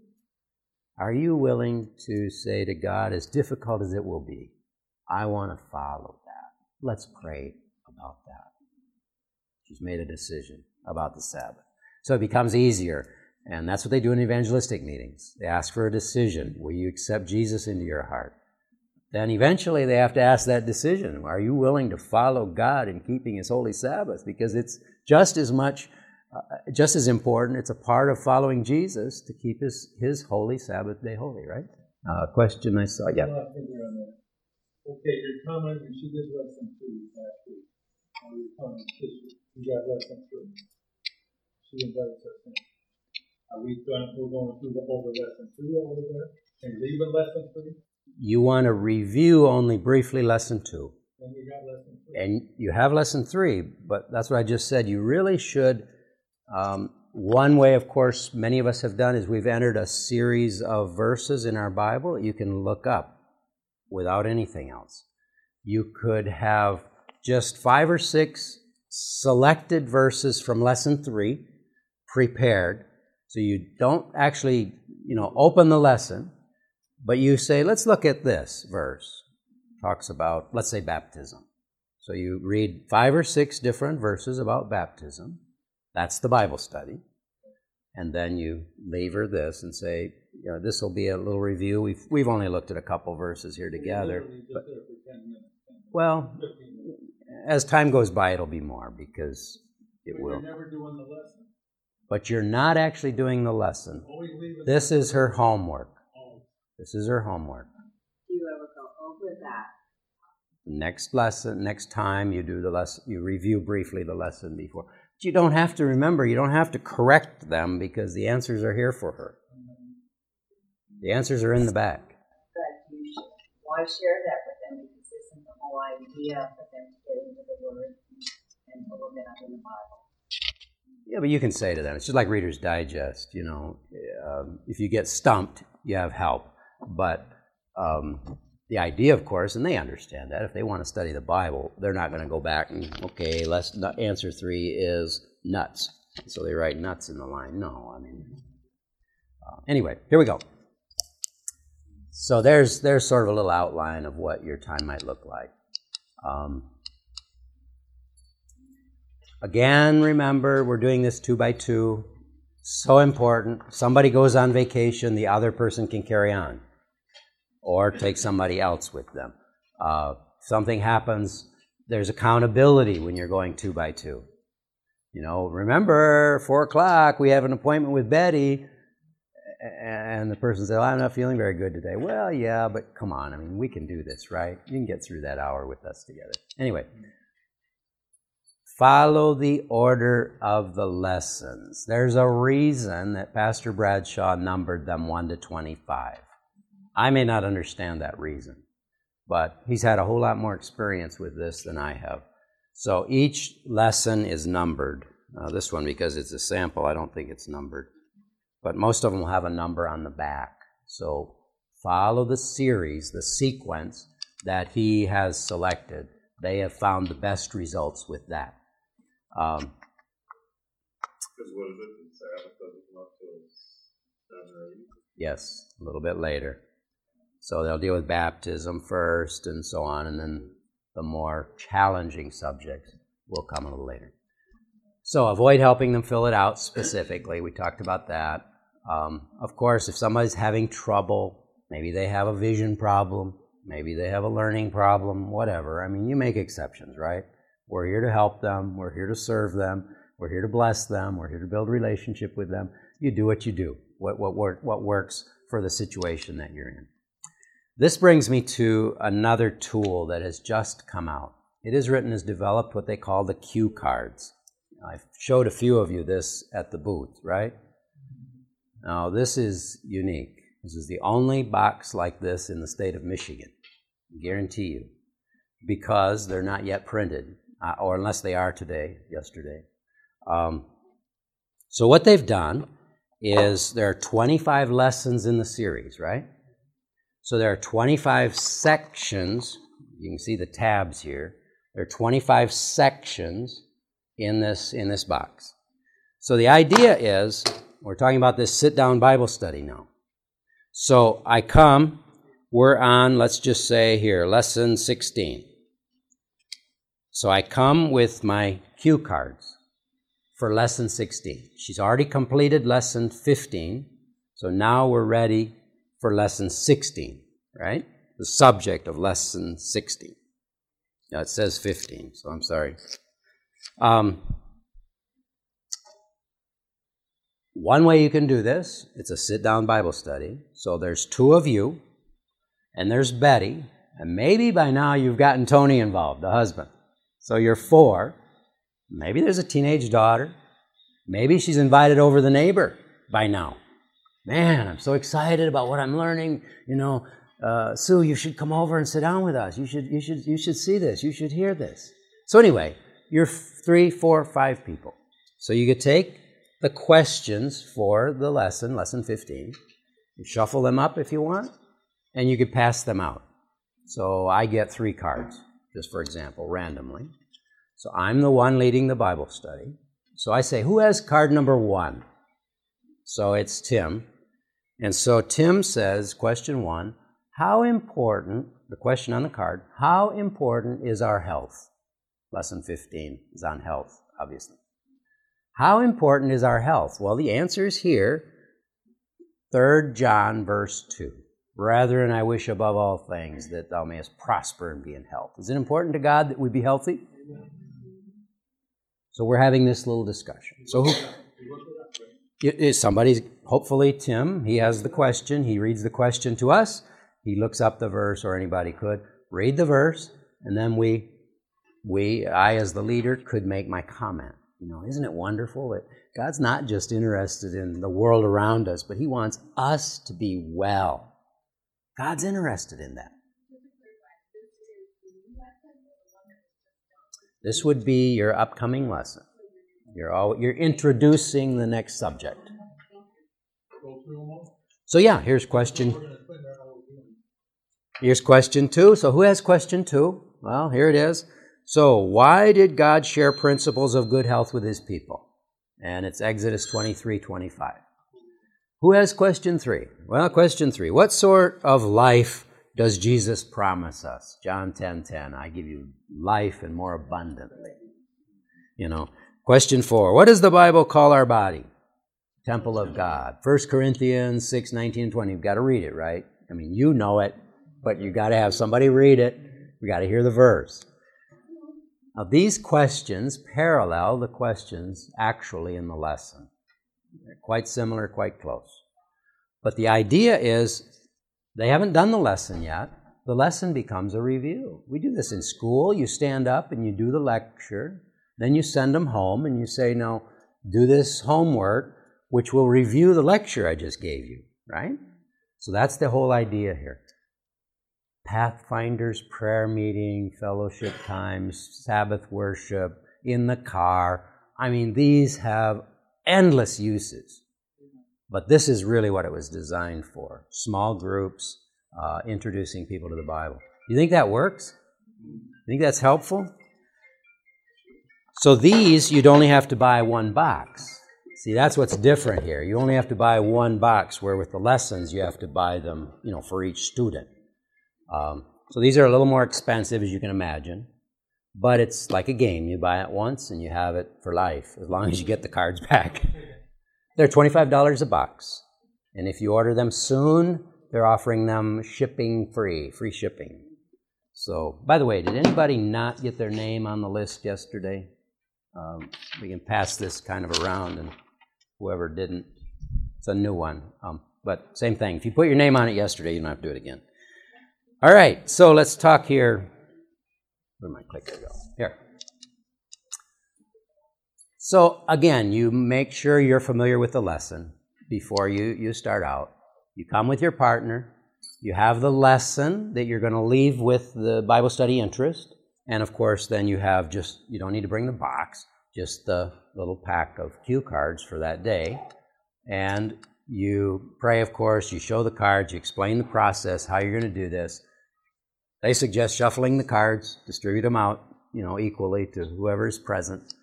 Are you willing to say to God, as difficult as it will be, I want to follow that? Let's pray about that. She's made a decision about the Sabbath. So it becomes easier. And that's what they do in evangelistic meetings. They ask for a decision. Will you accept Jesus into your heart? Then eventually they have to ask that decision. Are you willing to follow God in keeping His holy Sabbath? Because it's just as much uh, just as important, it's a part of following Jesus to keep his, his holy Sabbath day holy, right? Uh, question I saw, yeah. Okay, your comment, and she did lesson two last week. Or your comment this week. You got lesson three. She invites us in. Are we going, we're going through the over lesson two over there? And leaving lesson three? You want to review only briefly lesson two. And we got lesson three. And you have lesson three, but that's what I just said. You really should um, one way, of course, many of us have done is we've entered a series of verses in our Bible you can look up without anything else. You could have just five or six selected verses from lesson three prepared. So you don't actually, you know, open the lesson, but you say, let's look at this verse. Talks about, let's say, baptism. So you read five or six different verses about baptism that's the Bible study. And then you lever this and say, you know, this will be a little review. We've, we've only looked at a couple verses here together. But, well, as time goes by, it'll be more because it will. But you're not actually doing the lesson. This is her homework. This is her homework. Do you ever go over that? Next lesson, next time you do the lesson, you review briefly the lesson before But you don't have to remember, you don't have to correct them because the answers are here for her. The answers are in the back. But you should, why share that idea to the Word and in the Bible? Yeah, but you can say to them, it's just like Reader's Digest, you know, um, if you get stumped, you have help. But um, the idea, of course, and they understand that if they want to study the Bible, they're not going to go back and okay, answer three is nuts. So they write nuts in the line. No, I mean. Uh, anyway, here we go. So there's there's sort of a little outline of what your time might look like. Um, again, remember we're doing this two by two. So important. Somebody goes on vacation, the other person can carry on or take somebody else with them. Uh, something happens, there's accountability when you're going two by two. You know, remember, four o'clock, we have an appointment with Betty. And the person says, I'm not feeling very good today. Well, yeah, but come on. I mean, we can do this, right? You can get through that hour with us together. Anyway, follow the order of the lessons. There's a reason that Pastor Bradshaw numbered them 1 to 25. I may not understand that reason, but he's had a whole lot more experience with this than I have. So each lesson is numbered. Uh, this one, because it's a sample, I don't think it's numbered. But most of them will have a number on the back. So follow the series, the sequence that he has selected. They have found the best results with that. Um, yes, a little bit later. So they'll deal with baptism first and so on, and then the more challenging subjects will come a little later. So So avoid helping them fill it out specifically. We talked about that. Um, of course, if somebody's having trouble, maybe they have a vision problem, maybe they have a learning problem, whatever. I mean, you make exceptions, right? We're here to help them, we're here to serve them, we're here to bless them, we're here to build relationship with them. You do what you do, what, what, work, what works for the situation that you're in. This brings me to another tool that has just come out. It is written as developed what they call the cue cards. I showed a few of you this at the booth, right? Now, this is unique. This is the only box like this in the state of Michigan. I guarantee you. Because they're not yet printed, uh, or unless they are today, yesterday. Um, so, what they've done is there are 25 lessons in the series, right? So, there are 25 sections. You can see the tabs here. There are 25 sections in this, in this box. So, the idea is we're talking about this sit down Bible study now. So, I come, we're on, let's just say here, lesson 16. So, I come with my cue cards for lesson 16. She's already completed lesson 15, so now we're ready for lesson 16, right? The subject of lesson 16. Now it says 15, so I'm sorry. Um, one way you can do this, it's a sit down Bible study. So there's two of you, and there's Betty, and maybe by now you've gotten Tony involved, the husband. So you're four. Maybe there's a teenage daughter. Maybe she's invited over the neighbor by now. Man, I'm so excited about what I'm learning. You know, uh, Sue, you should come over and sit down with us. You should, you should, you should see this. You should hear this. So anyway, you're three, four, five people. So you could take the questions for the lesson, lesson 15. You shuffle them up if you want, and you could pass them out. So I get three cards, just for example, randomly. So I'm the one leading the Bible study. So I say, Who has card number one? So it's Tim. And so Tim says, Question one How important, the question on the card, how important is our health? Lesson 15 is on health, obviously. How important is our health? Well, the answer is here 3 John, verse 2. Brethren, I wish above all things that thou mayest prosper and be in health. Is it important to God that we be healthy? So we're having this little discussion. So who, somebody's hopefully Tim. He has the question. He reads the question to us. He looks up the verse, or anybody could read the verse, and then we, we, I as the leader, could make my comment. You know, isn't it wonderful that God's not just interested in the world around us, but He wants us to be well. God's interested in that. This would be your upcoming lesson. You're, all, you're introducing the next subject. So, yeah, here's question. Here's question two. So, who has question two? Well, here it is. So, why did God share principles of good health with his people? And it's Exodus 23 25. Who has question three? Well, question three. What sort of life does Jesus promise us? John 10 10. I give you life and more abundantly. You know. Question four. What does the Bible call our body? Temple of God. 1 Corinthians 6 19 20. You've got to read it, right? I mean, you know it, but you've got to have somebody read it. We got to hear the verse. Now, these questions parallel the questions actually in the lesson. They're quite similar, quite close. But the idea is they haven't done the lesson yet. The lesson becomes a review. We do this in school. You stand up and you do the lecture. Then you send them home and you say, Now, do this homework, which will review the lecture I just gave you, right? So that's the whole idea here. Pathfinders prayer meeting, fellowship times, Sabbath worship, in the car. I mean, these have endless uses. But this is really what it was designed for small groups, uh, introducing people to the Bible. You think that works? You think that's helpful? So these, you'd only have to buy one box. See, that's what's different here. You only have to buy one box, where with the lessons, you have to buy them, you know, for each student. Um, so these are a little more expensive, as you can imagine. but it's like a game. You buy it once and you have it for life, as long as you get the cards back. They're $25 a box. And if you order them soon, they're offering them shipping free, free shipping. So, by the way, did anybody not get their name on the list yesterday? Um, we can pass this kind of around, and whoever didn't, it's a new one. Um, but same thing. If you put your name on it yesterday, you don't have to do it again. All right, so let's talk here. Where my clicker go? Here. So again, you make sure you're familiar with the lesson before you, you start out. You come with your partner. You have the lesson that you're going to leave with the Bible study interest. And of course, then you have just, you don't need to bring the box, just the little pack of cue cards for that day. And you pray, of course, you show the cards, you explain the process, how you're going to do this. They suggest shuffling the cards, distribute them out, you know, equally to whoever is present,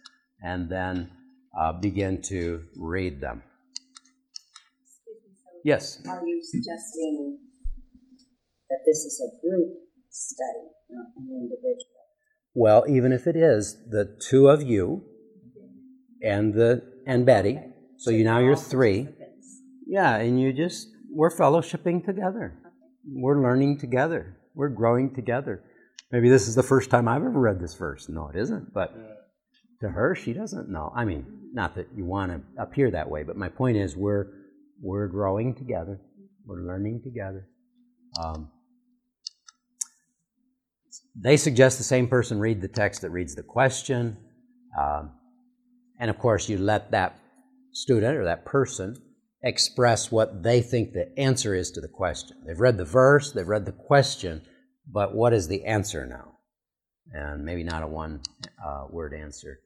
and then uh, begin to read them. Yes. Are you suggesting that this is a group study, not an individual? Well, even if it is the two of you and the and Betty, so you now you're three. Yeah, and you just we're fellowshipping together. We're learning together. We're growing together. Maybe this is the first time I've ever read this verse. No, it isn't. But to her, she doesn't know. I mean, not that you want to appear that way, but my point is we're we're growing together. We're learning together. Um, they suggest the same person read the text that reads the question. Um, and of course, you let that student or that person express what they think the answer is to the question. They've read the verse, they've read the question, but what is the answer now? And maybe not a one uh, word answer.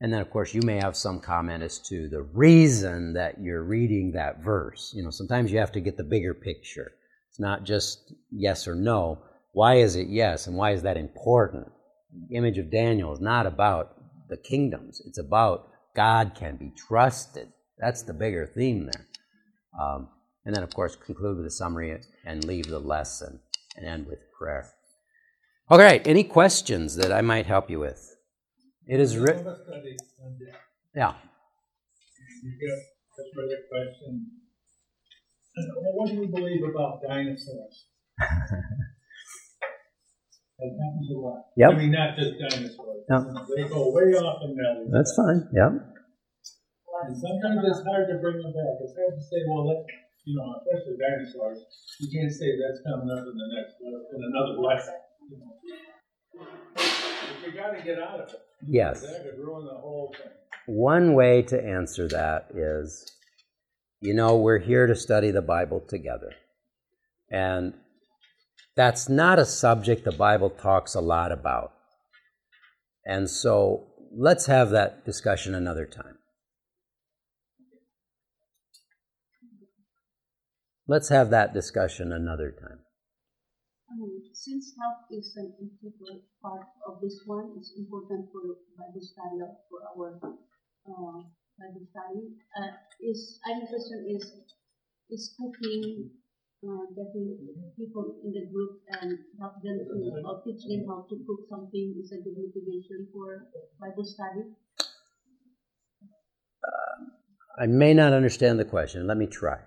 And then, of course, you may have some comment as to the reason that you're reading that verse. You know, sometimes you have to get the bigger picture. It's not just yes or no. Why is it yes, and why is that important? The image of Daniel is not about the kingdoms, it's about God can be trusted. That's the bigger theme there. Um, and then, of course, conclude with a summary and leave the lesson and end with prayer. All right, any questions that I might help you with? It is written. Yeah. You got this other question. Well, what do you believe about dinosaurs? that happens a lot. Yep. I mean, not just dinosaurs. Yep. They go way off in that. That's fine. Yeah. And sometimes it's hard to bring them back. It's hard to say, well, let, you know, especially dinosaurs, you can't say that's coming up in the next, uh, in another lesson. You know. You got to get out of it. Yes. That could ruin the whole thing. One way to answer that is you know, we're here to study the Bible together. And that's not a subject the Bible talks a lot about. And so let's have that discussion another time. Let's have that discussion another time. Um, since health is an integral part of this one, it's important for Bible study for our uh, Bible study. Uh, is any question is is cooking uh, getting people in the group and help them to or teach them how to cook something is a good motivation for Bible study. I may not understand the question. Let me try.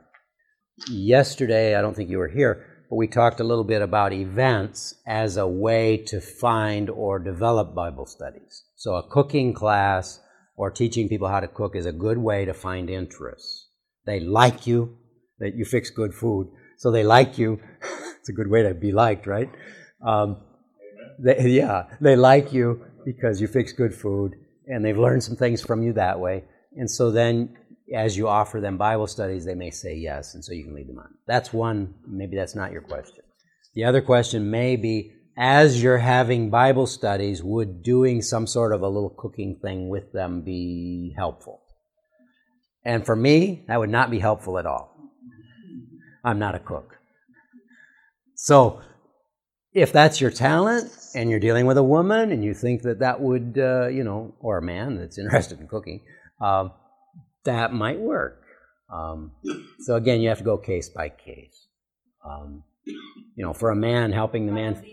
Yesterday, I don't think you were here, but we talked a little bit about events as a way to find or develop Bible studies. So, a cooking class or teaching people how to cook is a good way to find interests. They like you, that you fix good food, so they like you. it's a good way to be liked, right? Um, they, yeah, they like you because you fix good food, and they've learned some things from you that way. And so then as you offer them Bible studies, they may say yes, and so you can lead them on. That's one, maybe that's not your question. The other question may be as you're having Bible studies, would doing some sort of a little cooking thing with them be helpful? And for me, that would not be helpful at all. I'm not a cook. So, if that's your talent and you're dealing with a woman and you think that that would, uh, you know, or a man that's interested in cooking, um, that might work. Um, so again, you have to go case by case. Um, you know, for a man helping the man.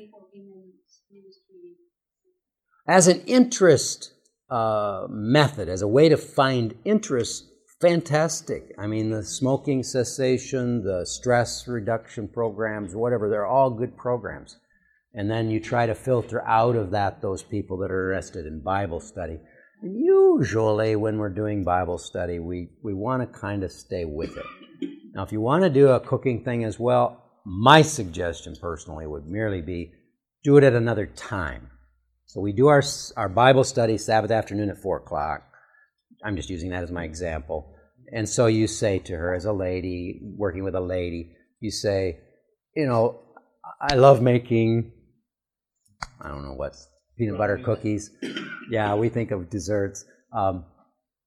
as an interest uh, method, as a way to find interest, fantastic. I mean, the smoking cessation, the stress reduction programs, whatever, they're all good programs. And then you try to filter out of that those people that are interested in Bible study. Usually, when we're doing Bible study, we, we want to kind of stay with it. Now, if you want to do a cooking thing as well, my suggestion personally would merely be do it at another time. So we do our, our Bible study Sabbath afternoon at 4 o'clock. I'm just using that as my example. And so you say to her, as a lady, working with a lady, you say, you know, I love making, I don't know what, peanut butter cookies. Yeah, we think of desserts. Um,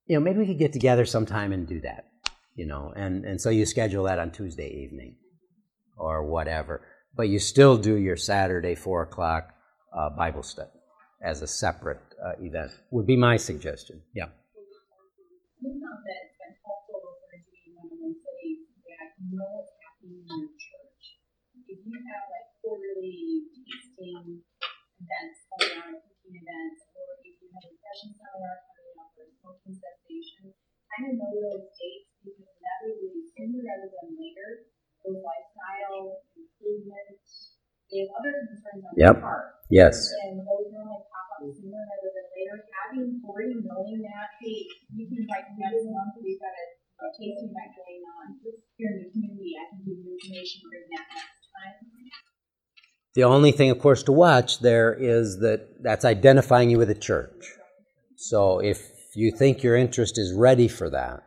you know, maybe we could get together sometime and do that, you know, and, and so you schedule that on Tuesday evening or whatever. But you still do your Saturday, 4 o'clock uh, Bible study as a separate uh, event, would be my suggestion. Yeah. If you have like quarterly tasting events coming on, cooking events, or if you have a fashion seminar coming up or a smoking cessation, kind of know those dates because inevitably sooner rather than later, those lifestyle improvements, they have other concerns on Yep. their part. Yes. And those normally pop up sooner rather than later. Having already knowing that, hey, you can invite me next month, we've got a, a tasting event going on here in the community. I can give you information during that next time. The only thing, of course, to watch there is that that's identifying you with a church. So if you think your interest is ready for that,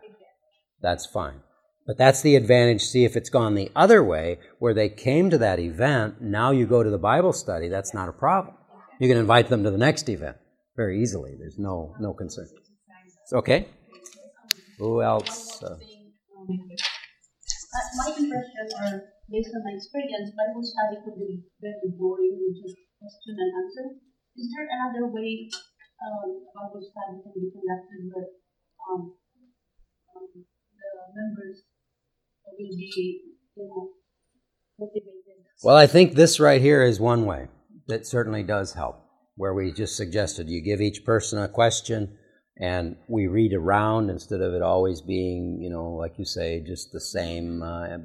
that's fine. But that's the advantage. See if it's gone the other way, where they came to that event, now you go to the Bible study, that's not a problem. You can invite them to the next event very easily. There's no, no concern. Okay? Who else? Uh, my impression, or based on my experience, Bible study could be very boring with just question and answer. Is there another way um, Bible study can be conducted where um, um, the members will be, you know? Well, I think this right here is one way that certainly does help, where we just suggested you give each person a question and we read around instead of it always being, you know, like you say, just the same uh,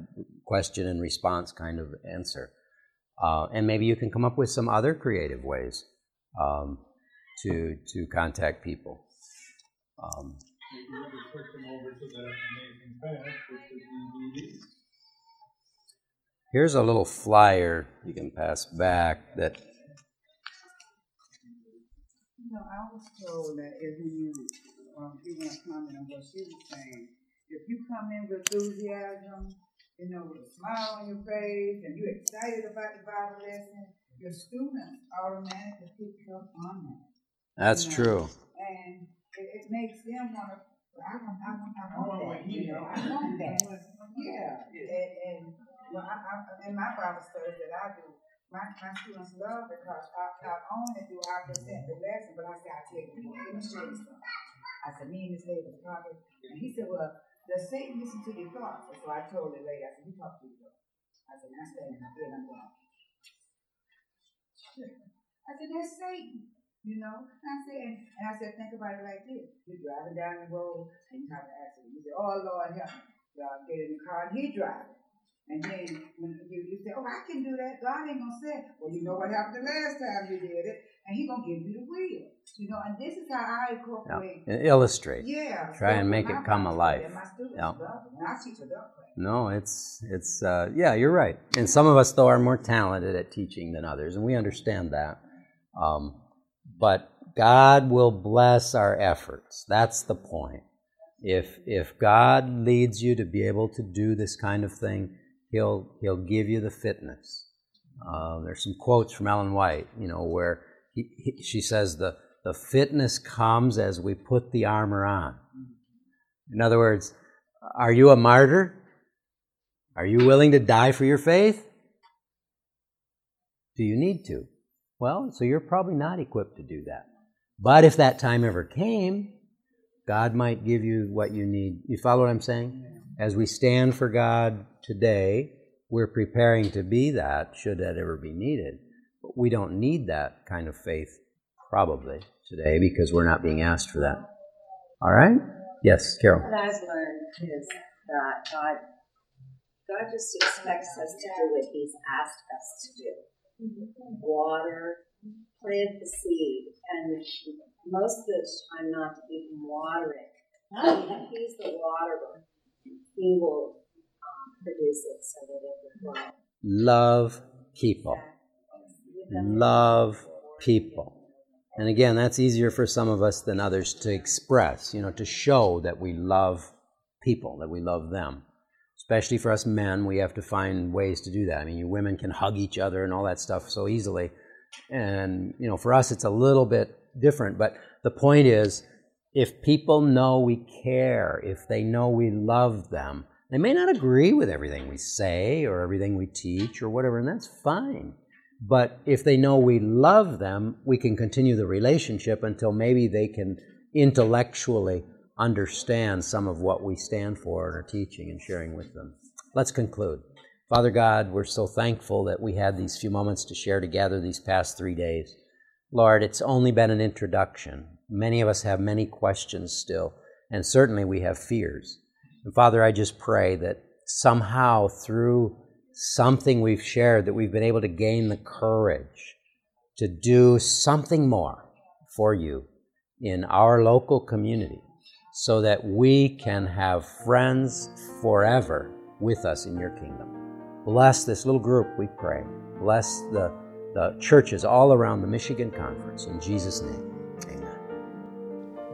question and response kind of answer. Uh, and maybe you can come up with some other creative ways um, to to contact people. Um, here's a little flyer you can pass back that You know, I was told that if you, um, if you want to comment on what she was saying, if you come in with enthusiasm, you know, with a smile on your face, and you're excited about the Bible lesson, your students automatically pick up on that. that's you know. true. And it, it makes them want to, I want, I want, I want that, you know, I want that. Yeah, and, and, well, I, I, in my Bible studies that I do, my, my students love because I, not only do I present the lesson, but I say, I tell you, let me show you something. I said, me and this lady was talking, and he said, well, does Satan listen to your thoughts? And so I told the lady, I said, you talk to thoughts. I said, now stand in my bed, I'm going. I said, that's Satan. You know, and I said, and, I said, think about it like this: you're driving down the road and you have an accident. You say, "Oh Lord, help me!" God get in the car and he driving, and then when you, you say, "Oh, I can do that," God ain't gonna say, "Well, you know what happened the last time you did it," and He gonna give you the wheel. You know, and this is how I incorporate. And Illustrate. Yeah, Try stuff and make it come alive. And my students Yeah. love it, and I teach adult class. No, it's it's uh, yeah, you're right. And some of us though are more talented at teaching than others, and we understand that. Um, but God will bless our efforts. That's the point. If if God leads you to be able to do this kind of thing, He'll He'll give you the fitness. Uh, there's some quotes from Ellen White, you know, where he, he, she says the the fitness comes as we put the armor on. In other words, are you a martyr? Are you willing to die for your faith? Do you need to? Well, so you're probably not equipped to do that. But if that time ever came, God might give you what you need. You follow what I'm saying? As we stand for God today, we're preparing to be that should that ever be needed. But we don't need that kind of faith probably, today because we're not being asked for that. All right? Yes, Carol. What I've learned is that God, God just expects us to do what He's asked us to do. Water, plant the seed, and most of the time not even water it. He's the waterer. He will um, produce it so that it will grow. Love people. Love people. And again, that's easier for some of us than others to express, you know, to show that we love people, that we love them. Especially for us men, we have to find ways to do that. I mean, you women can hug each other and all that stuff so easily. And, you know, for us, it's a little bit different. But the point is, if people know we care, if they know we love them, they may not agree with everything we say or everything we teach or whatever, and that's fine. But if they know we love them, we can continue the relationship until maybe they can intellectually understand some of what we stand for and are teaching and sharing with them. Let's conclude. Father God, we're so thankful that we had these few moments to share together these past three days. Lord, it's only been an introduction. Many of us have many questions still, and certainly we have fears. And Father, I just pray that somehow through something we've shared, that we've been able to gain the courage to do something more for you in our local community so that we can have friends forever with us in your kingdom. Bless this little group, we pray. Bless the, the churches all around the Michigan Conference. In Jesus' name.